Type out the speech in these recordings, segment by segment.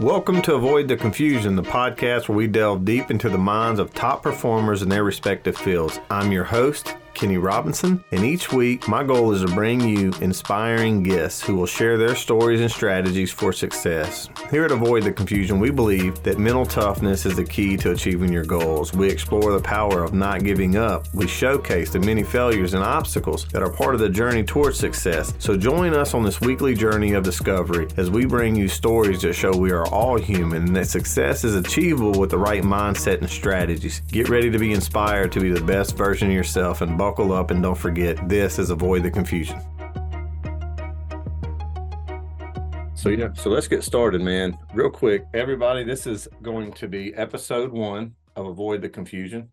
Welcome to Avoid the Confusion, the podcast where we delve deep into the minds of top performers in their respective fields. I'm your host, Kenny Robinson, and each week my goal is to bring you inspiring guests who will share their stories and strategies for success. Here at Avoid the Confusion, we believe that mental toughness is the key to achieving your goals. We explore the power of not giving up. We showcase the many failures and obstacles that are part of the journey towards success. So join us on this weekly journey of discovery as we bring you stories that show we are all human and that success is achievable with the right mindset and strategies. Get ready to be inspired to be the best version of yourself and buckle up and don't forget this is avoid the confusion. So yeah, so let's get started, man. Real quick, everybody, this is going to be episode one of Avoid the Confusion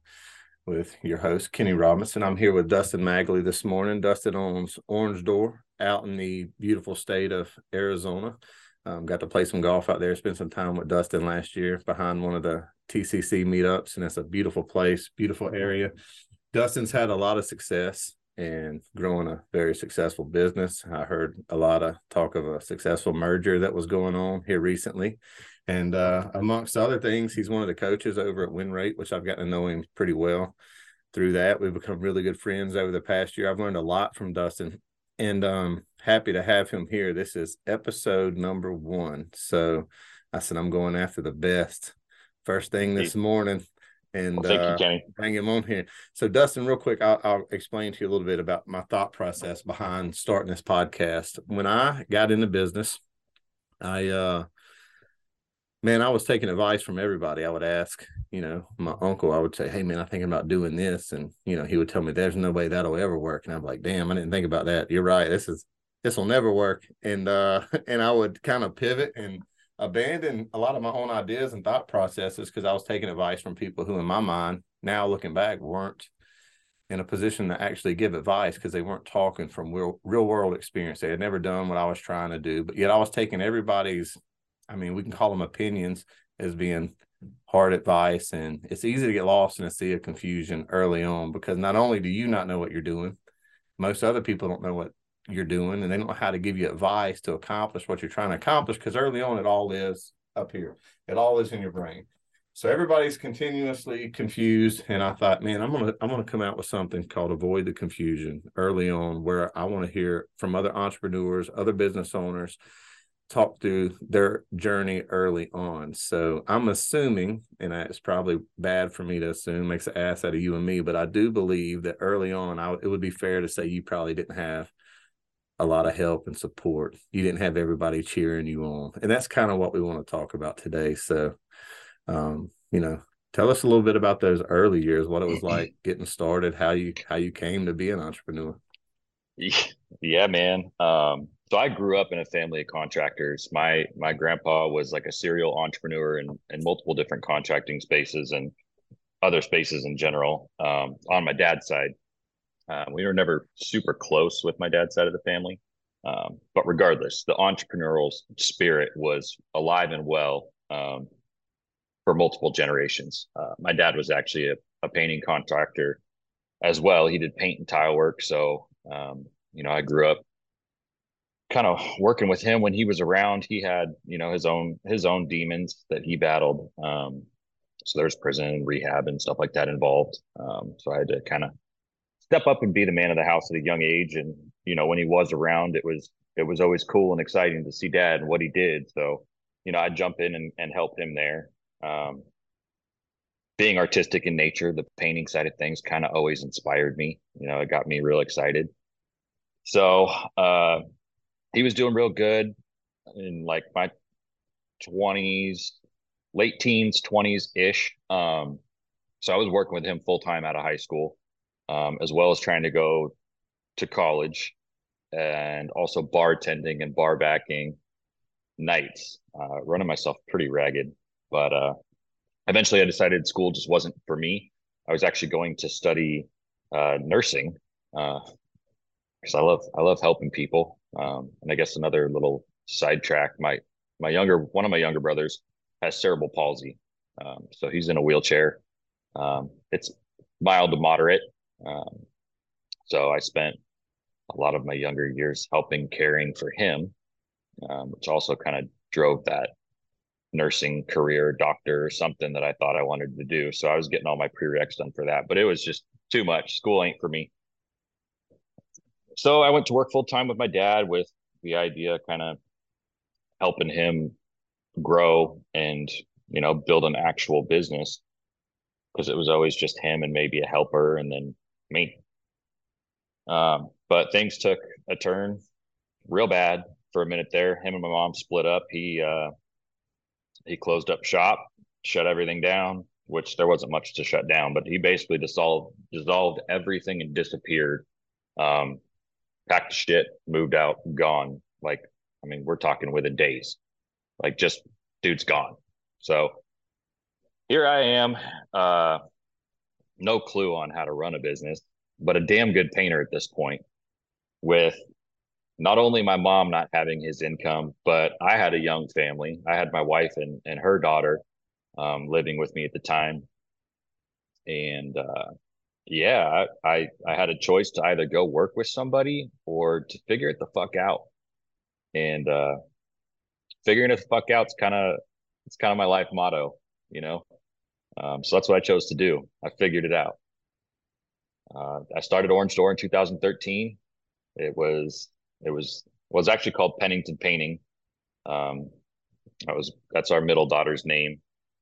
with your host Kenny Robinson. I'm here with Dustin Magley this morning. Dustin owns Orange Door out in the beautiful state of Arizona. Um, got to play some golf out there. Spent some time with Dustin last year behind one of the TCC meetups, and it's a beautiful place, beautiful area. Dustin's had a lot of success and growing a very successful business. I heard a lot of talk of a successful merger that was going on here recently. And uh, amongst other things, he's one of the coaches over at WinRate, which I've gotten to know him pretty well through that. We've become really good friends over the past year. I've learned a lot from Dustin and um happy to have him here. This is episode number one. So I said I'm going after the best. First thing this morning, and well, uh, you, bring him on here. So, Dustin, real quick, I'll, I'll, explain to you a little bit about my thought process behind starting this podcast. When I got into business, I, uh, man, I was taking advice from everybody. I would ask, you know, my uncle, I would say, Hey, man, I'm thinking about doing this. And, you know, he would tell me, There's no way that'll ever work. And I'm like, Damn, I didn't think about that. You're right. This is, this will never work. And, uh, and I would kind of pivot and, abandoned a lot of my own ideas and thought processes because I was taking advice from people who, in my mind, now looking back, weren't in a position to actually give advice because they weren't talking from real, real world experience. They had never done what I was trying to do, but yet I was taking everybody's, I mean, we can call them opinions as being hard advice. And it's easy to get lost in a sea of confusion early on because not only do you not know what you're doing, most other people don't know what you're doing and they don't know how to give you advice to accomplish what you're trying to accomplish because early on it all is up here. It all is in your brain. So everybody's continuously confused and i thought man i'm gonna i'm gonna come out with something called avoid the confusion early on where i want to hear from other entrepreneurs other business owners talk through their journey early on. So i'm assuming and it's probably bad for me to assume makes an ass out of you and me but i do believe that early on I, it would be fair to say you probably didn't have a lot of help and support. You didn't have everybody cheering you on. And that's kind of what we want to talk about today. So, um, you know, tell us a little bit about those early years, what it was like getting started, how you how you came to be an entrepreneur. Yeah, man. Um, so I grew up in a family of contractors. My my grandpa was like a serial entrepreneur in, in multiple different contracting spaces and other spaces in general. Um, on my dad's side, um, we were never super close with my dad's side of the family. Um, but regardless, the entrepreneurial spirit was alive and well um, for multiple generations. Uh, my dad was actually a, a, painting contractor as well. He did paint and tile work. So, um, you know, I grew up kind of working with him when he was around. He had, you know, his own his own demons that he battled. Um, so there's prison and rehab and stuff like that involved. Um, so I had to kind of step up and be the man of the house at a young age. And you know, when he was around, it was it was always cool and exciting to see dad and what he did. So, you know, I'd jump in and, and help him there. Um, being artistic in nature, the painting side of things kind of always inspired me. You know, it got me real excited. So uh, he was doing real good in like my 20s, late teens, 20s ish. Um, so I was working with him full time out of high school um, as well as trying to go to college and also bartending and bar backing nights, uh, running myself pretty ragged. But uh, eventually I decided school just wasn't for me. I was actually going to study uh, nursing because uh, I love I love helping people. Um, and I guess another little sidetrack, my my younger one of my younger brothers has cerebral palsy, um, so he's in a wheelchair. Um, it's mild to moderate, um, so I spent a lot of my younger years helping caring for him, um, which also kind of drove that nursing career, doctor, or something that I thought I wanted to do. So I was getting all my prereqs done for that, but it was just too much. School ain't for me. So I went to work full time with my dad with the idea kind of helping him grow and, you know, build an actual business because it was always just him and maybe a helper and then me. Um, but things took a turn real bad for a minute there. Him and my mom split up. He uh, he closed up shop, shut everything down, which there wasn't much to shut down, but he basically dissolved dissolved everything and disappeared. Um, packed shit, moved out, gone. Like, I mean, we're talking within days. Like, just dude's gone. So here I am, uh, no clue on how to run a business, but a damn good painter at this point. With not only my mom not having his income, but I had a young family. I had my wife and, and her daughter um, living with me at the time. And uh, yeah, I, I had a choice to either go work with somebody or to figure it the fuck out. And uh, figuring it the fuck out is kind of it's kind of my life motto, you know. Um, so that's what I chose to do. I figured it out. Uh, I started Orange Door in 2013. It was it was was actually called Pennington Painting. Um, that was that's our middle daughter's name,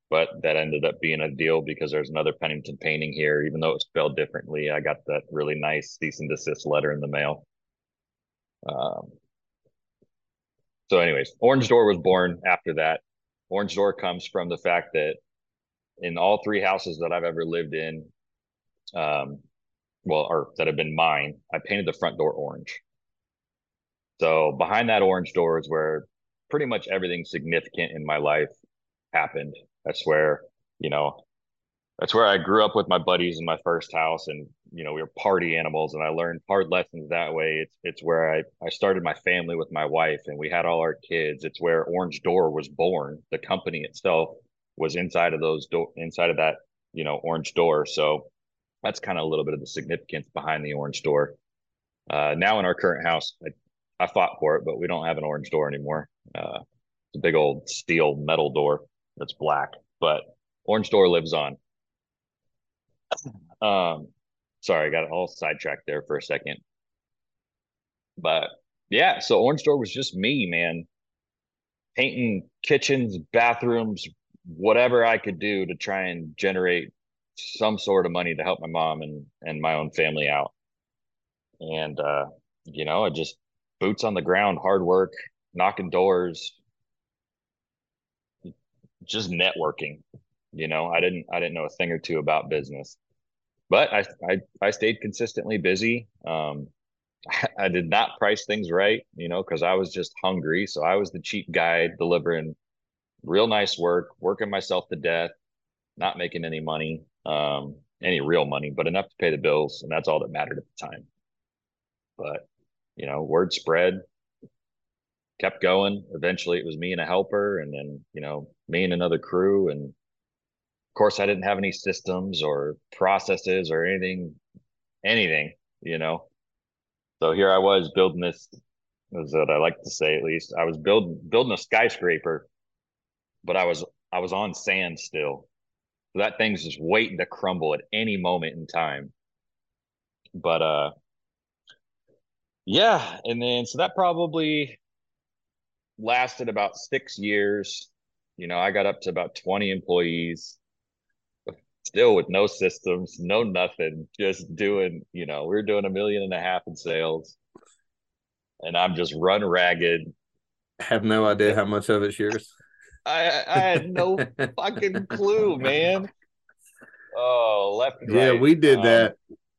but that ended up being a deal because there's another Pennington Painting here, even though it's spelled differently. I got that really nice cease and desist letter in the mail. Um, so, anyways, Orange Door was born after that. Orange Door comes from the fact that in all three houses that I've ever lived in, um, well, or that have been mine, I painted the front door orange. So behind that orange door is where pretty much everything significant in my life happened. That's where, you know, that's where I grew up with my buddies in my first house and you know, we were party animals and I learned hard lessons that way. It's it's where I, I started my family with my wife and we had all our kids. It's where Orange Door was born. The company itself was inside of those door inside of that, you know, orange door. So that's kind of a little bit of the significance behind the orange door. Uh, now in our current house, I, I fought for it, but we don't have an orange door anymore. Uh, it's a big old steel metal door that's black, but orange door lives on. Um, sorry, I got all sidetracked there for a second. But yeah, so orange door was just me, man, painting kitchens, bathrooms, whatever I could do to try and generate some sort of money to help my mom and and my own family out. And uh, you know, I just boots on the ground, hard work, knocking doors, just networking. You know, I didn't I didn't know a thing or two about business, but I I, I stayed consistently busy. Um, I did not price things right, you know, because I was just hungry. So I was the cheap guy delivering real nice work, working myself to death, not making any money, um, any real money, but enough to pay the bills, and that's all that mattered at the time. But you know, word spread, kept going. Eventually, it was me and a helper, and then you know, me and another crew. And of course, I didn't have any systems or processes or anything, anything, you know. So here I was building this. Is what I like to say at least. I was building building a skyscraper, but I was I was on sand still. So that thing's just waiting to crumble at any moment in time. But uh yeah, and then so that probably lasted about six years. You know, I got up to about 20 employees, still with no systems, no nothing, just doing, you know, we are doing a million and a half in sales. And I'm just run ragged. Have no idea how much of it's yours. I I had no fucking clue, man. Oh, left. yeah, right. we did um, that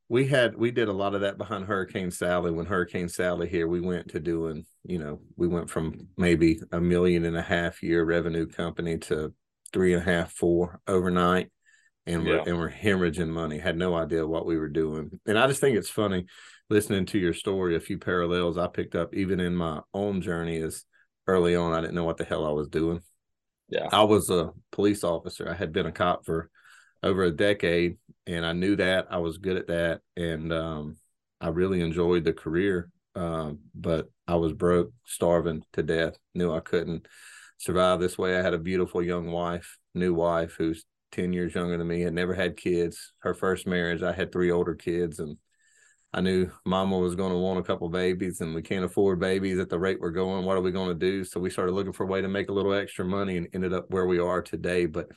we had we did a lot of that behind Hurricane Sally. When Hurricane Sally here, we went to doing, you know, we went from maybe a million and a half year revenue company to three and a half, four overnight. And we're and we're hemorrhaging money. Had no idea what we were doing. And I just think it's funny listening to your story, a few parallels I picked up even in my own journey is early on, I didn't know what the hell I was doing. Yeah. I was a police officer. I had been a cop for over a decade and I knew that I was good at that, and um, I really enjoyed the career. Um, but I was broke, starving to death. Knew I couldn't survive this way. I had a beautiful young wife, new wife, who's 10 years younger than me, had never had kids. Her first marriage, I had three older kids, and I knew mama was going to want a couple babies, and we can't afford babies at the rate we're going. What are we going to do? So we started looking for a way to make a little extra money and ended up where we are today. But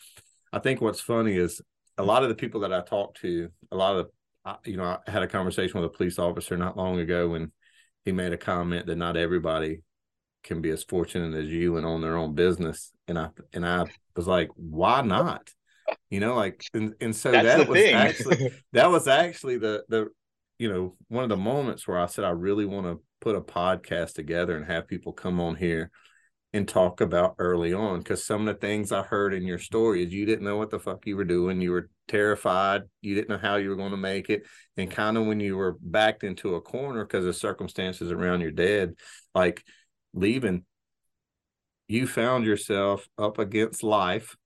I think what's funny is a lot of the people that I talked to, a lot of, you know, I had a conversation with a police officer not long ago, and he made a comment that not everybody can be as fortunate as you and own their own business. And I and I was like, why not? You know, like and, and so That's that was thing. actually that was actually the the you know one of the moments where I said I really want to put a podcast together and have people come on here and talk about early on because some of the things I heard in your story is you didn't know what the fuck you were doing. You were terrified. You didn't know how you were going to make it. And kind of when you were backed into a corner because of circumstances around your dad, like leaving, you found yourself up against life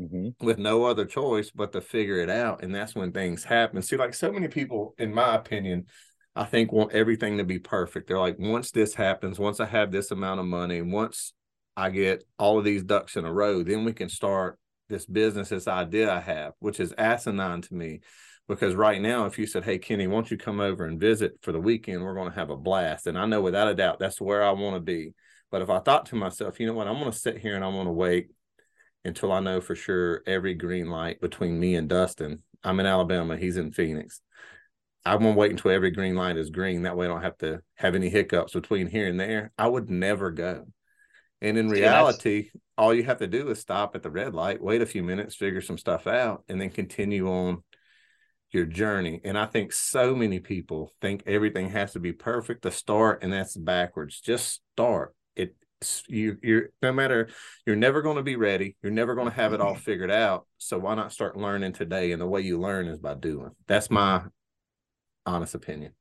mm-hmm. with no other choice but to figure it out. And that's when things happen. See, like so many people, in my opinion, I think want everything to be perfect. They're like, once this happens, once I have this amount of money, once I get all of these ducks in a row, then we can start this business, this idea I have, which is asinine to me. Because right now, if you said, Hey, Kenny, won't you come over and visit for the weekend? We're going to have a blast. And I know without a doubt that's where I want to be. But if I thought to myself, you know what, I'm going to sit here and I'm going to wait until I know for sure every green light between me and Dustin. I'm in Alabama, he's in Phoenix. I'm gonna wait until every green light is green. That way I don't have to have any hiccups between here and there. I would never go. And in reality, all you have to do is stop at the red light, wait a few minutes, figure some stuff out, and then continue on your journey. And I think so many people think everything has to be perfect to start, and that's backwards. Just start. It you you're no matter you're never going to be ready. You're never going to have it all figured out. So why not start learning today? And the way you learn is by doing. That's my honest opinion.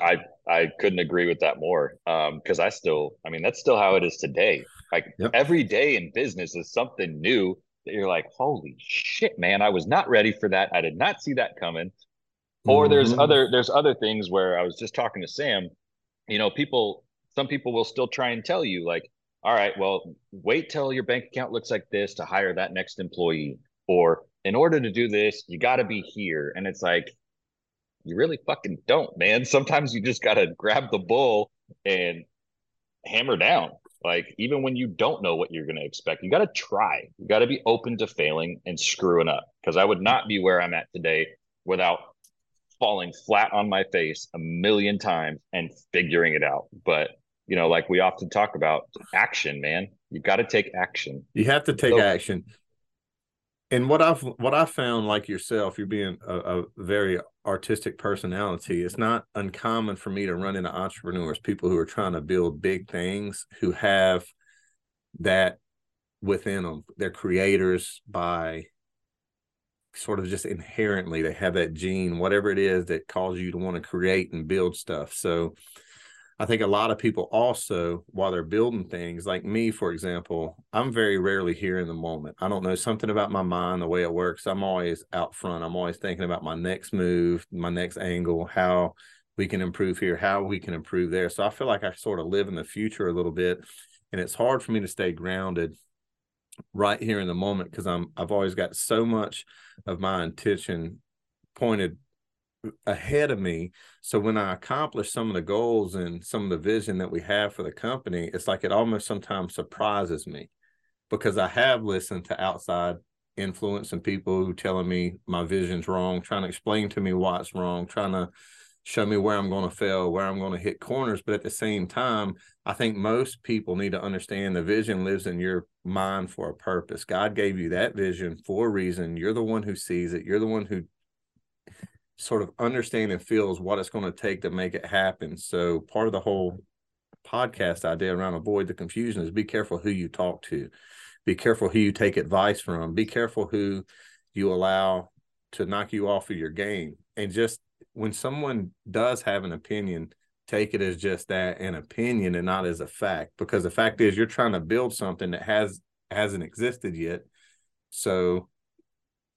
I I couldn't agree with that more. Um, because I still, I mean, that's still how it is today. Like yep. every day in business is something new that you're like, holy shit, man, I was not ready for that. I did not see that coming. Or mm-hmm. there's other there's other things where I was just talking to Sam. You know, people some people will still try and tell you like, all right, well, wait till your bank account looks like this to hire that next employee. Or in order to do this, you got to be here. And it's like, you really fucking don't, man. Sometimes you just got to grab the bull and hammer down. Like, even when you don't know what you're going to expect, you got to try. You got to be open to failing and screwing up. Because I would not be where I'm at today without falling flat on my face a million times and figuring it out. But, you know, like we often talk about action, man. You got to take action. You have to take so, action and what I've what I found, like yourself, you're being a, a, very artistic personality. It's not uncommon for me to run into entrepreneurs, people who are trying to build big things, who have that within them. They're creators by sort of just inherently. They have that gene, whatever it is that causes you to want to create and build stuff. So I think a lot of people also, while they're building things, like me, for example, I'm very rarely here in the moment. I don't know something about my mind, the way it works. I'm always out front. I'm always thinking about my next move, my next angle, how we can improve here, how we can improve there. So I feel like I sort of live in the future a little bit. And it's hard for me to stay grounded right here in the moment because I'm I've always got so much of my attention pointed ahead of me. So when I accomplish some of the goals and some of the vision that we have for the company, it's like it almost sometimes surprises me because I have listened to outside influence and people who telling me my vision's wrong, trying to explain to me why it's wrong, trying to show me where I'm going to fail, where I'm going to hit corners. But at the same time, I think most people need to understand the vision lives in your mind for a purpose. God gave you that vision for a reason. You're the one who sees it. You're the one who sort of understand and feels what it's going to take to make it happen. So part of the whole podcast idea around avoid the confusion is be careful who you talk to, be careful who you take advice from, be careful who you allow to knock you off of your game. And just when someone does have an opinion, take it as just that an opinion and not as a fact. Because the fact is you're trying to build something that has hasn't existed yet. So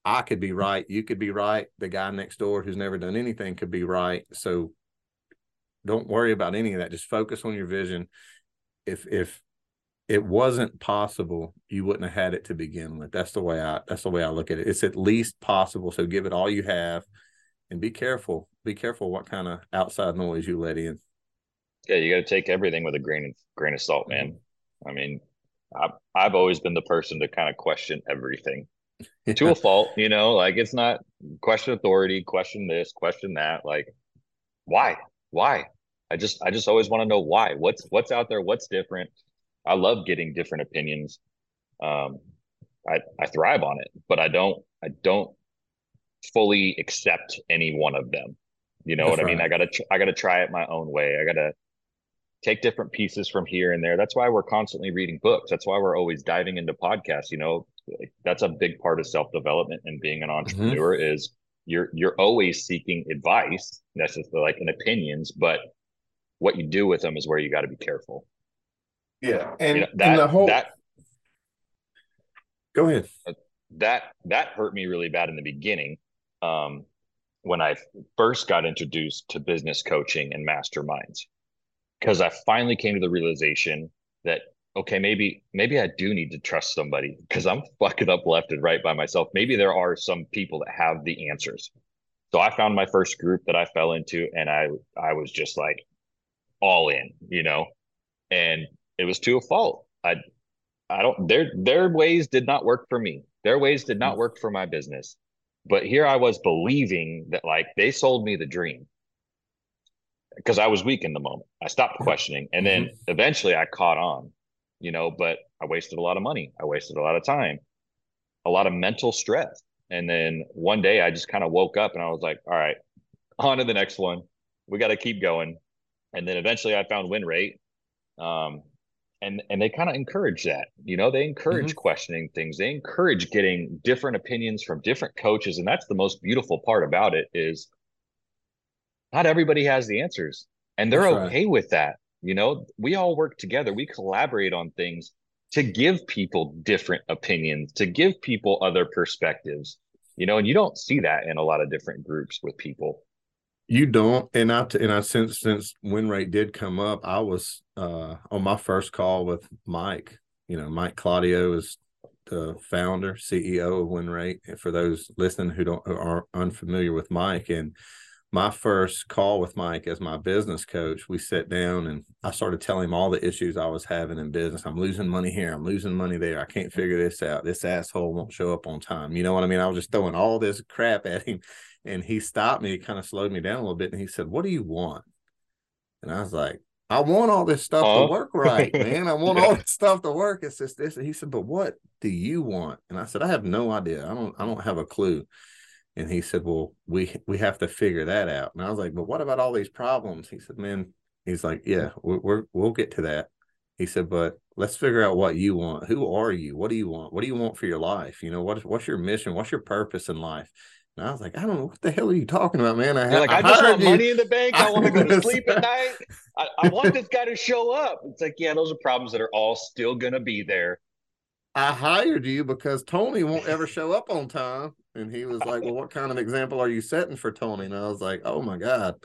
I could be right, you could be right, the guy next door who's never done anything could be right. So don't worry about any of that. Just focus on your vision. If if it wasn't possible, you wouldn't have had it to begin with. That's the way I that's the way I look at it. It's at least possible. So give it all you have and be careful. Be careful what kind of outside noise you let in. Yeah, you got to take everything with a grain of grain of salt, man. Mm-hmm. I mean, I've I've always been the person to kind of question everything to a fault, you know, like it's not question authority, question this, question that. Like, why? Why? I just I just always want to know why. What's what's out there? What's different? I love getting different opinions. Um, I I thrive on it, but I don't I don't fully accept any one of them. You know That's what right. I mean? I gotta I gotta try it my own way. I gotta take different pieces from here and there. That's why we're constantly reading books. That's why we're always diving into podcasts. You know, that's a big part of self development and being an mm-hmm. entrepreneur mm-hmm. is you're you're always seeking advice, necessarily like an opinions, but what you do with them is where you got to be careful. Yeah, and, you know, that, and the whole that go ahead. That that hurt me really bad in the beginning. Um, when I first got introduced to business coaching and masterminds, because I finally came to the realization that okay, maybe maybe I do need to trust somebody because I'm fucking up left and right by myself. Maybe there are some people that have the answers. So I found my first group that I fell into, and I I was just like all in, you know, and it was to a fault. I I don't their their ways did not work for me. Their ways did not work for my business. But here I was believing that like they sold me the dream because I was weak in the moment. I stopped questioning. And then mm-hmm. eventually I caught on, you know, but I wasted a lot of money. I wasted a lot of time, a lot of mental stress. And then one day I just kind of woke up and I was like, all right, on to the next one. We got to keep going. And then eventually I found win rate. Um, and and they kind of encourage that you know they encourage mm-hmm. questioning things they encourage getting different opinions from different coaches and that's the most beautiful part about it is not everybody has the answers and they're that's okay right. with that you know we all work together we collaborate on things to give people different opinions to give people other perspectives you know and you don't see that in a lot of different groups with people you don't, and I and I since since win rate did come up, I was uh, on my first call with Mike. You know, Mike Claudio is the founder, CEO of Win Rate. And for those listening who don't who are unfamiliar with Mike, and my first call with Mike as my business coach, we sat down and I started telling him all the issues I was having in business. I'm losing money here. I'm losing money there. I can't figure this out. This asshole won't show up on time. You know what I mean? I was just throwing all this crap at him and he stopped me, He kind of slowed me down a little bit, and he said, "What do you want?" And I was like, "I want all this stuff to work right, man. I want all this stuff to work. It's just this." And he said, "But what do you want?" And I said, "I have no idea. I don't. I don't have a clue." And he said, "Well, we we have to figure that out." And I was like, "But what about all these problems?" He said, "Man." He's like, "Yeah, we're, we're we'll get to that." He said, "But let's figure out what you want. Who are you? What do you want? What do you want for your life? You know, what what's your mission? What's your purpose in life?" And I was like, I don't know what the hell are you talking about, man. I, like, I, I just want you. money in the bank. I, want to go to sleep at night. I, I want this guy to show up. It's like, yeah, those are problems that are all still gonna be there. I hired you because Tony won't ever show up on time. And he was like, Well, what kind of example are you setting for Tony? And I was like, Oh my God.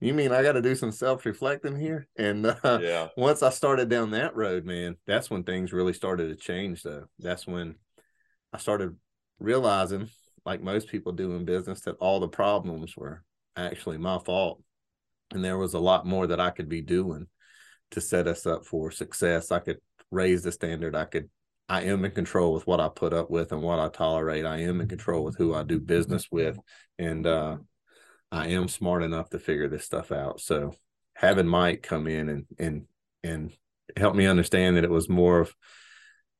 You mean I got to do some self reflecting here? And uh, yeah, once I started down that road, man, that's when things really started to change. Though that's when I started realizing like most people do in business, that all the problems were actually my fault. And there was a lot more that I could be doing to set us up for success. I could raise the standard. I could, I am in control with what I put up with and what I tolerate. I am in control with who I do business with. And uh, I am smart enough to figure this stuff out. So having Mike come in and, and, and help me understand that it was more of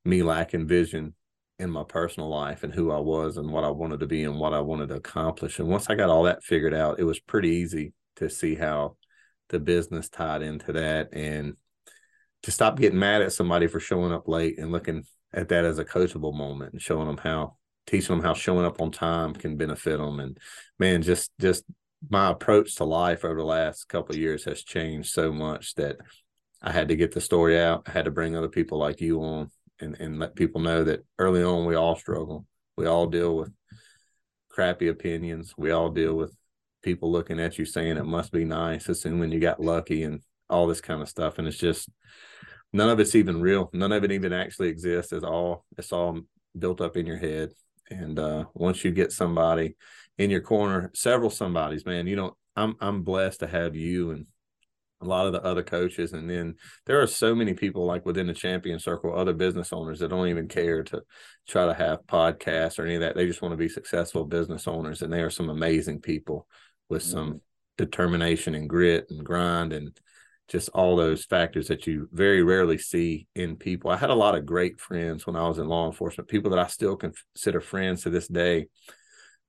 me lacking vision in my personal life and who I was and what I wanted to be and what I wanted to accomplish. And once I got all that figured out, it was pretty easy to see how the business tied into that and to stop getting mad at somebody for showing up late and looking at that as a coachable moment and showing them how teaching them how showing up on time can benefit them and man just just my approach to life over the last couple years has changed so much that I had to get the story out. I had to bring other people like you on and, and let people know that early on we all struggle. We all deal with crappy opinions. We all deal with people looking at you saying it must be nice, assuming you got lucky and all this kind of stuff. And it's just none of it's even real. None of it even actually exists. It's all it's all built up in your head. And uh, once you get somebody in your corner, several somebodies, man, you know, I'm I'm blessed to have you and a lot of the other coaches. And then there are so many people like within the champion circle, other business owners that don't even care to try to have podcasts or any of that. They just want to be successful business owners. And they are some amazing people with some mm-hmm. determination and grit and grind and just all those factors that you very rarely see in people. I had a lot of great friends when I was in law enforcement, people that I still consider friends to this day.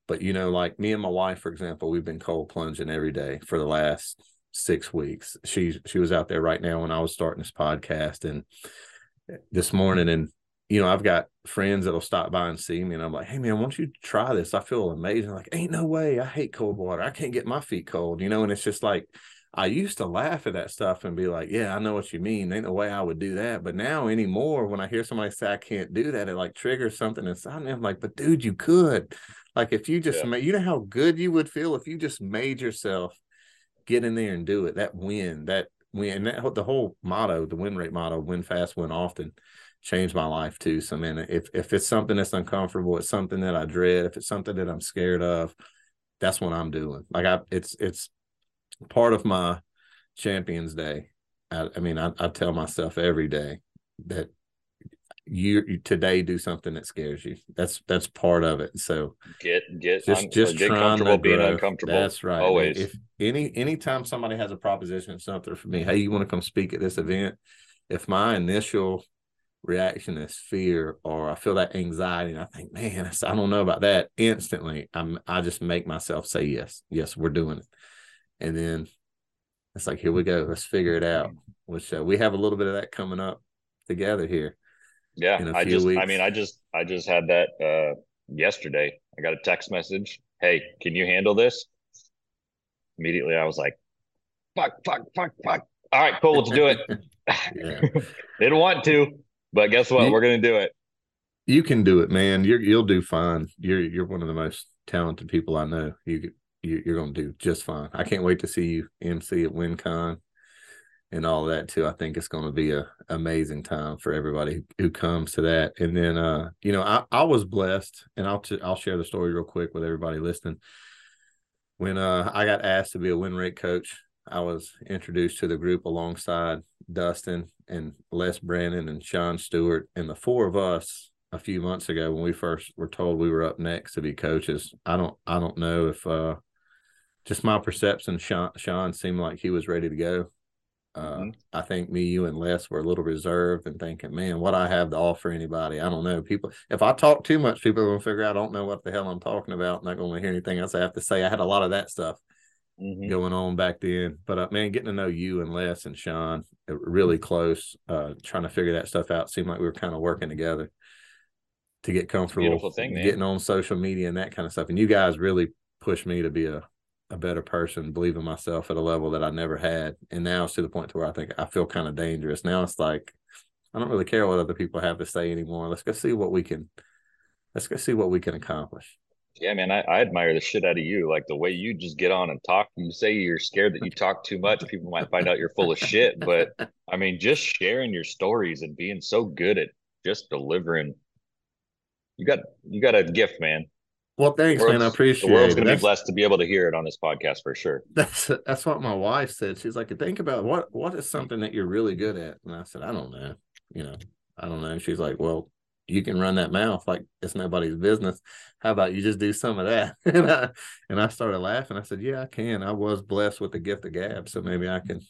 But you know, like me and my wife, for example, we've been cold plunging every day for the last six weeks. She she was out there right now when I was starting this podcast and eh, this morning and you know, I've got friends that'll stop by and see me and I'm like, hey man, why don't you try this? I feel amazing. Like, ain't no way. I hate cold water. I can't get my feet cold, you know, and it's just like I used to laugh at that stuff and be like, yeah, I know what you mean. Ain't no way I would do that. But now anymore, when I hear somebody say I can't do that, it like triggers something inside me. I'm like, but dude, you could. Like if you just yeah. made, you know how good you would feel if you just made yourself get in there and do it. That win, that win, that the whole motto, the win rate motto, win fast, win often, changed my life too. So man, if if it's something that's uncomfortable, it's something that I dread, if it's something that I'm scared of, that's what I'm doing. Like I, it's it's part of my Champions Day. I, I mean, I, I, tell myself every day that you, you, today do something that scares you. That's that's part of it. So get get just just uh, get comfortable being uncomfortable. That's right. Always. If any anytime somebody has a proposition or something for me, hey, you want to come speak at this event? If my initial reaction is fear or I feel that anxiety and I think, man, I don't know about that. Instantly, I'm I just make myself say yes, yes, we're doing it and then it's like here we go let's figure it out. Which uh, we have a little bit of that coming up together here yeah i just weeks. i mean i just i just had that uh yesterday. I got a text message hey can you handle this? Immediately i was like fuck fuck fuck fuck. All right cool let's do it. They don't want to but guess what? You, we're gonna do it. You can do it man. You're you'll do fine. You're you're one of the most talented people i know. You you, are going to do just fine. I can't wait to see you MC at WinCon and all that too. I think it's going to be a amazing time for everybody who comes to that. And then, uh, you know, I, I was blessed, and I'll t- I'll share the story real quick with everybody listening. When uh, I got asked to be a win rate coach, I was introduced to the group alongside Dustin and Les Brandon and Sean Stewart, and the four of us a few months ago when we first were told we were up next to be coaches. I don't I don't know if uh, just my perception, Sean, Sean seemed like he was ready to go. Uh, mm-hmm. I think me, you, and Les were a little reserved and thinking, man, what I have to offer anybody, I don't know. People, if I talk too much, people are going to figure out I don't know what the hell I'm talking about. Not going to hear anything else I have to say. I had a lot of that stuff mm-hmm. going on back then. But uh, man, getting to know you and Les and Sean uh, really close, uh, trying to figure that stuff out, seemed like we were kind of working together to get comfortable. Thing, getting on social media and that kind of stuff. And you guys really pushed me to be a a better person, believe in myself at a level that I never had. And now it's to the point to where I think I feel kind of dangerous. Now it's like I don't really care what other people have to say anymore. Let's go see what we can let's go see what we can accomplish. Yeah, man, I, I admire the shit out of you. Like the way you just get on and talk. You say you're scared that you talk too much. People might find out you're full of shit. But I mean, just sharing your stories and being so good at just delivering. You got you got a gift, man. Well, thanks, man. I appreciate it. The world's going to be blessed to be able to hear it on this podcast for sure. That's that's what my wife said. She's like, think about what what is something that you're really good at, and I said, I don't know. You know, I don't know. And she's like, well, you can run that mouth like it's nobody's business. How about you just do some of that? and I and I started laughing. I said, yeah, I can. I was blessed with the gift of gab, so maybe I can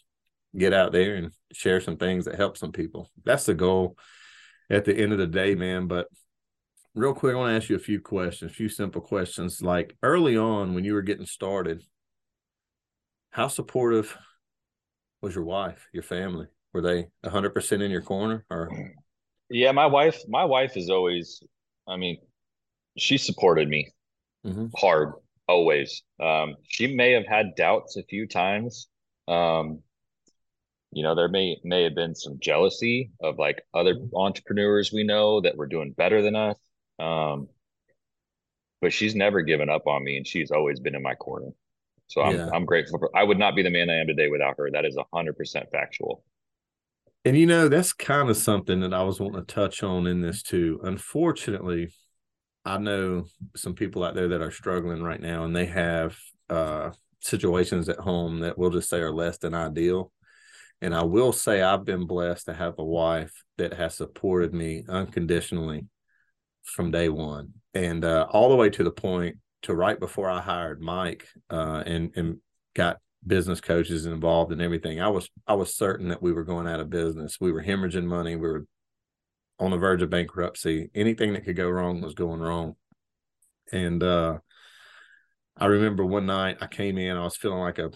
get out there and share some things that help some people. That's the goal at the end of the day, man. But real quick, I want to ask you a few questions, a few simple questions. Like early on when you were getting started, how supportive was your wife, your family? Were they hundred percent in your corner or? Yeah, my wife, my wife is always, I mean, she supported me mm-hmm. hard, always. Um, she may have had doubts a few times. Um, you know, there may may have been some jealousy of like other mm-hmm. entrepreneurs we know that were doing better than us. Um, but she's never given up on me and she's always been in my corner. So I'm, yeah. I'm grateful for, I would not be the man I am today without her. That is a hundred percent factual. And you know, that's kind of something that I was wanting to touch on in this too. Unfortunately, I know some people out there that are struggling right now and they have uh, situations at home that we'll just say are less than ideal. And I will say I've been blessed to have a wife that has supported me unconditionally from day one and uh, all the way to the point to right before I hired Mike uh, and and got business coaches involved and everything. I was I was certain that we were going out of business. We were hemorrhaging money. We were on the verge of bankruptcy. Anything that could go wrong was going wrong. And uh, I remember one night I came in, I was feeling like a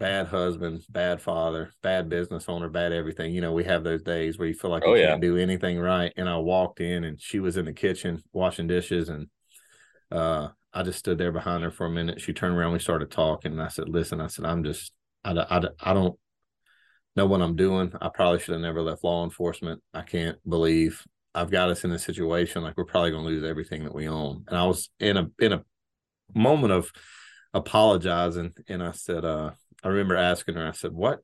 bad husband, bad father, bad business owner, bad everything. You know, we have those days where you feel like oh, you yeah. can't do anything right. And I walked in and she was in the kitchen washing dishes and uh, I just stood there behind her for a minute. She turned around, we started talking, and I said, "Listen," I said, "I'm just, I, I, I don't know what I'm doing. I probably should have never left law enforcement. I can't believe I've got us in a situation like we're probably going to lose everything that we own." And I was in a in a moment of apologizing, and I said, uh, I remember asking her, I said, "What,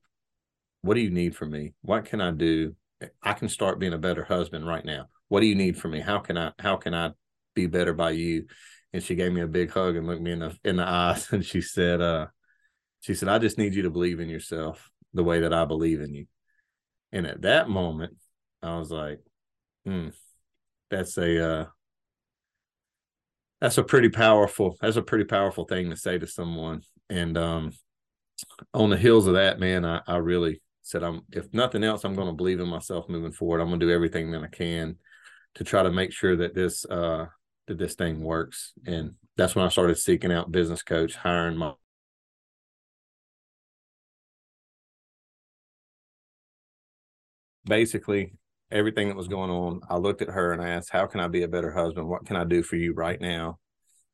what do you need from me? What can I do? I can start being a better husband right now. What do you need from me? How can I, how can I be better by you?" and she gave me a big hug and looked me in the in the eyes and she said uh she said i just need you to believe in yourself the way that i believe in you and at that moment i was like hmm that's a uh that's a pretty powerful that's a pretty powerful thing to say to someone and um on the heels of that man i, I really said i'm if nothing else i'm going to believe in myself moving forward i'm going to do everything that i can to try to make sure that this uh that this thing works. And that's when I started seeking out business coach, hiring my basically everything that was going on. I looked at her and I asked, How can I be a better husband? What can I do for you right now?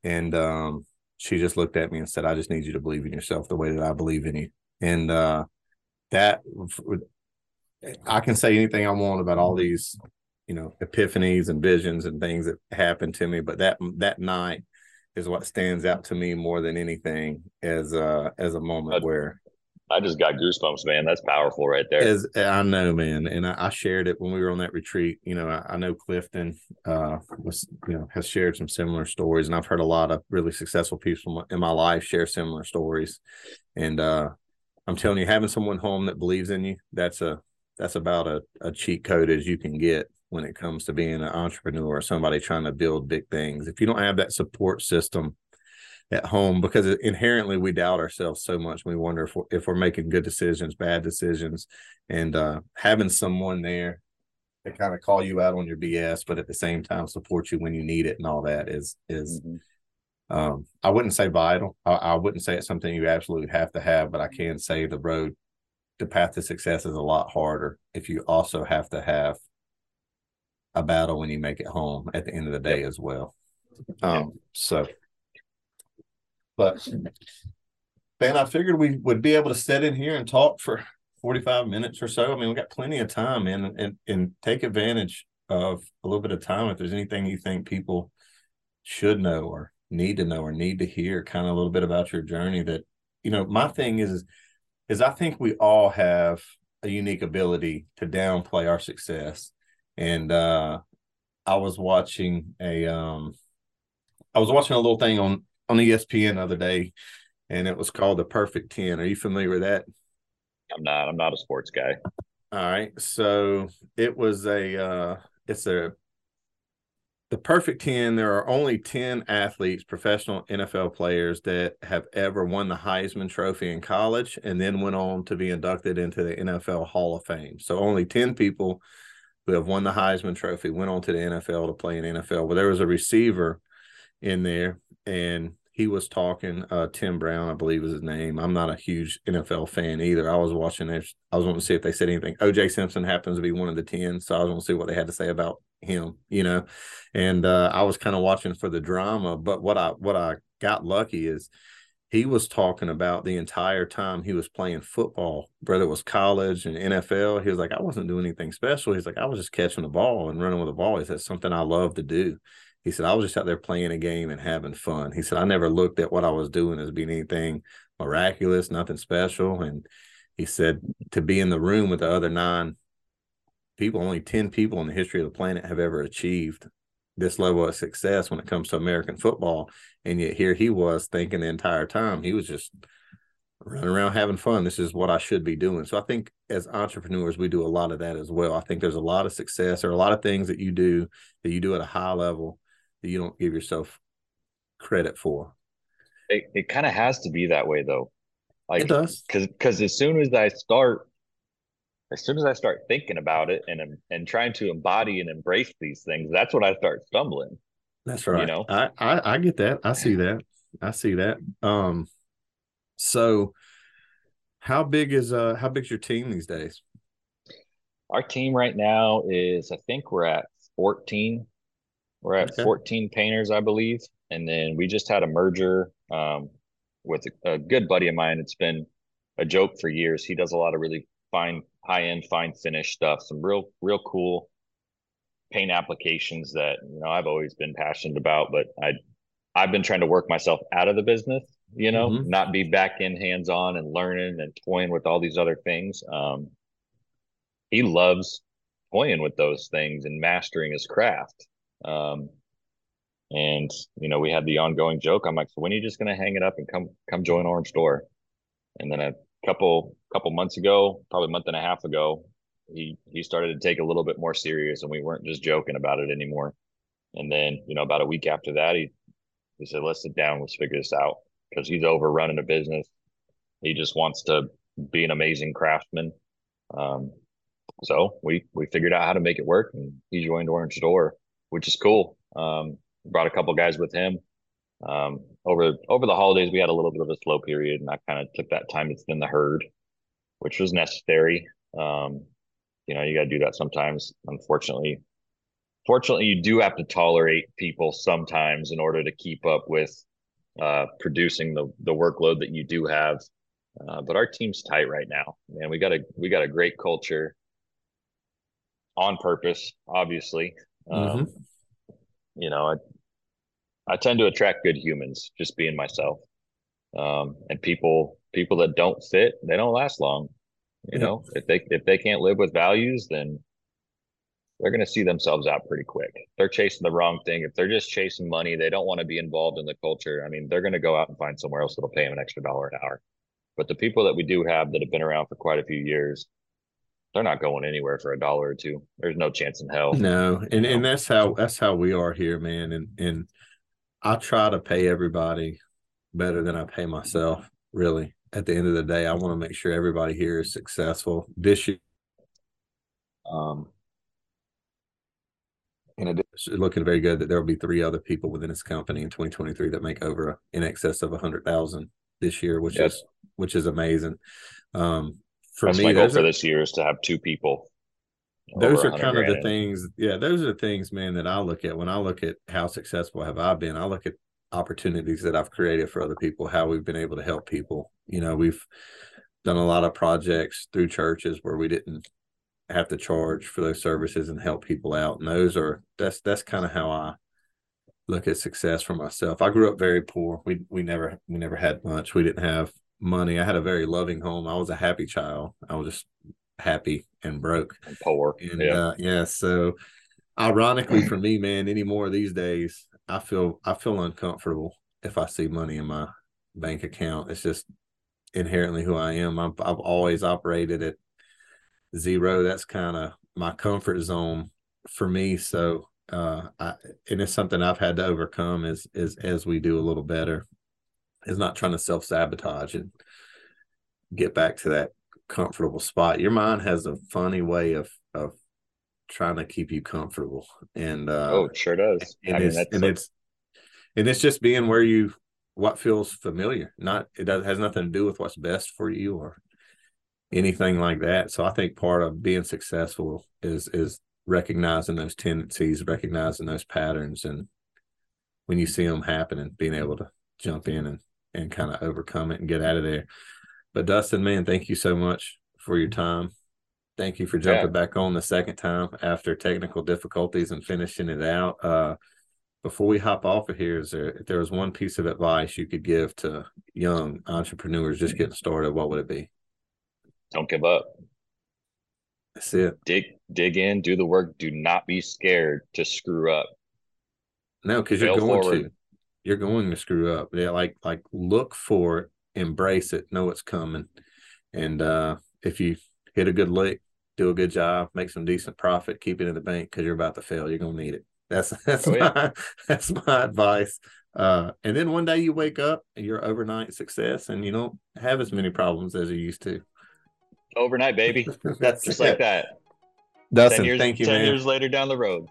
And um, she just looked at me and said, I just need you to believe in yourself the way that I believe in you. And uh, that I can say anything I want about all these you know epiphanies and visions and things that happened to me but that that night is what stands out to me more than anything as uh as a moment where I just got goosebumps, man. That's powerful right there. As I know, man, and I, I shared it when we were on that retreat. You know, I, I, know Clifton uh was you know has shared some similar stories, and I've heard a lot of really successful people in my life share similar stories. And uh I'm telling you, having someone home that believes in you, that's a that's about a, a cheat code as you can get when it comes to being an entrepreneur or somebody trying to build big things. If you don't have that support system at home, because inherently we doubt ourselves so much, we wonder if we're, if we're making good decisions, bad decisions, and uh, having someone there to kind of call you out on your BS, but at the same time support you when you need it and all that is is. Mm-hmm. Um, I wouldn't say vital. I, I wouldn't say it's something you absolutely have to have, but I can say the road, the path to success is a lot harder if you also have to have a battle when you make it home at the end of the day as well. Um, so, but man, I figured we would be able to sit in here and talk for 45 minutes or so. I mean, we got plenty of time and, and, and take advantage of a little bit of time. If there's anything you think people should know or need to know or need to hear, kind of a little bit about your journey that, you know, my thing is, is I think we all have a unique ability to downplay our success and uh, I was watching a um, I was watching a little thing on on ESPN the other day, and it was called the Perfect Ten. Are you familiar with that? I'm not. I'm not a sports guy. All right, so it was a uh, it's a the perfect 10 there are only 10 athletes professional nfl players that have ever won the heisman trophy in college and then went on to be inducted into the nfl hall of fame so only 10 people who have won the Heisman Trophy, went on to the NFL to play in NFL. But there was a receiver in there, and he was talking. Uh, Tim Brown, I believe, is his name. I'm not a huge NFL fan either. I was watching this. I was wanting to see if they said anything. OJ Simpson happens to be one of the ten, so I was going to see what they had to say about him. You know, and uh, I was kind of watching for the drama. But what I what I got lucky is he was talking about the entire time he was playing football, whether it was college and NFL. He was like, I wasn't doing anything special. He's like, I was just catching the ball and running with the ball. He said, something I love to do. He said, I was just out there playing a game and having fun. He said, I never looked at what I was doing as being anything miraculous, nothing special. And he said, to be in the room with the other nine people, only 10 people in the history of the planet have ever achieved this level of success when it comes to American football. And yet here he was thinking the entire time he was just running around having fun. This is what I should be doing. So I think as entrepreneurs, we do a lot of that as well. I think there's a lot of success or a lot of things that you do that you do at a high level that you don't give yourself credit for. It, it kind of has to be that way though. Like, it does. Cause, cause as soon as I start, as soon as I start thinking about it and, and trying to embody and embrace these things, that's when I start stumbling. That's right. You know, I, I, I get that. I see that. I see that. Um, so how big is uh how big's your team these days? Our team right now is I think we're at 14. We're at okay. 14 painters, I believe. And then we just had a merger um, with a, a good buddy of mine. It's been a joke for years. He does a lot of really fine, high end, fine finish stuff, some real, real cool paint applications that you know I've always been passionate about. But I, I've been trying to work myself out of the business you know, mm-hmm. not be back in hands on and learning and toying with all these other things. Um, he loves toying with those things and mastering his craft. Um, and you know, we had the ongoing joke. I'm like, so when are you just gonna hang it up and come come join Orange Door? And then a couple couple months ago, probably a month and a half ago, he he started to take a little bit more serious, and we weren't just joking about it anymore. And then you know, about a week after that, he he said, "Let's sit down, let's figure this out." because he's over running a business. He just wants to be an amazing craftsman. Um, so we we figured out how to make it work, and he joined Orange Door, which is cool. Um, brought a couple guys with him. Um, over over the holidays, we had a little bit of a slow period, and I kind of took that time to thin the herd, which was necessary. Um, you know, you got to do that sometimes. Unfortunately, fortunately, you do have to tolerate people sometimes in order to keep up with uh, producing the the workload that you do have. Uh, but our team's tight right now, and we got a we got a great culture on purpose, obviously. Um, mm-hmm. You know, I I tend to attract good humans, just being myself. Um, and people people that don't fit, they don't last long. You yeah. know, if they if they can't live with values, then they're going to see themselves out pretty quick. They're chasing the wrong thing. If they're just chasing money, they don't want to be involved in the culture. I mean, they're going to go out and find somewhere else that'll pay them an extra dollar an hour. But the people that we do have that have been around for quite a few years, they're not going anywhere for a dollar or two. There's no chance in hell. No, and and that's how that's how we are here, man. And and I try to pay everybody better than I pay myself. Really, at the end of the day, I want to make sure everybody here is successful this year. Um, and it's looking very good that there will be three other people within this company in 2023 that make over in excess of a hundred thousand this year, which yes. is which is amazing. Um, for That's me, my goal for are, this year is to have two people. Those are kind of the things. Yeah, those are the things, man, that I look at when I look at how successful have I been. I look at opportunities that I've created for other people, how we've been able to help people. You know, we've done a lot of projects through churches where we didn't have to charge for those services and help people out. And those are that's that's kind of how I look at success for myself. I grew up very poor. We we never we never had much. We didn't have money. I had a very loving home. I was a happy child. I was just happy and broke and poor. And yeah, uh, yeah. So ironically for me, man, anymore these days, I feel I feel uncomfortable if I see money in my bank account. It's just inherently who I am. I've, I've always operated at zero. That's kind of my comfort zone for me. So, uh, I, and it's something I've had to overcome as, as, as we do a little better is not trying to self sabotage and get back to that comfortable spot. Your mind has a funny way of, of trying to keep you comfortable. And, uh, oh, it sure does. And, I it's, mean, and it's, and it's just being where you, what feels familiar, not, it does, has nothing to do with what's best for you or anything like that. So I think part of being successful is is recognizing those tendencies, recognizing those patterns, and when you see them happening, being able to jump in and and kind of overcome it and get out of there. But Dustin, man, thank you so much for your time. Thank you for jumping yeah. back on the second time after technical difficulties and finishing it out. Uh, before we hop off of here, is there if there was one piece of advice you could give to young entrepreneurs just getting started, what would it be? don't give up. That's it. Dig dig in, do the work. Do not be scared to screw up. No, because you're going forward. to. You're going to screw up. Yeah, like like look for it, embrace it, know it's coming. And uh if you hit a good lick, do a good job, make some decent profit, keep it in the bank because you're about to fail. You're gonna need it. That's that's oh, yeah. my that's my advice. Uh, and then one day you wake up and you're overnight success, and you don't have as many problems as you used to. Overnight, baby. that's just it. like that. Dustin, years, thank you. Ten man. years later down the road.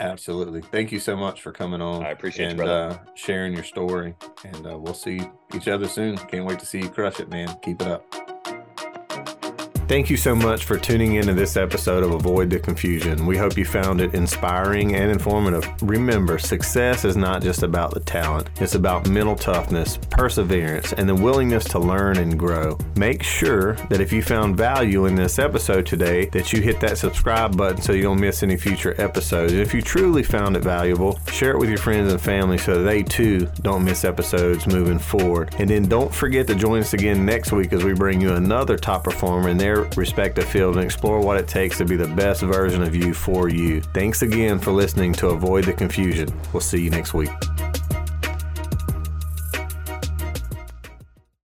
Absolutely. Thank you so much for coming on. I appreciate and, you, uh, sharing your story. And uh, we'll see each other soon. Can't wait to see you crush it, man. Keep it up. Thank you so much for tuning into this episode of Avoid the Confusion. We hope you found it inspiring and informative. Remember, success is not just about the talent, it's about mental toughness, perseverance, and the willingness to learn and grow. Make sure that if you found value in this episode today, that you hit that subscribe button so you don't miss any future episodes. If you truly found it valuable, share it with your friends and family so they too don't miss episodes moving forward. And then don't forget to join us again next week as we bring you another top performer in their their respective field and explore what it takes to be the best version of you for you. Thanks again for listening to Avoid the Confusion. We'll see you next week.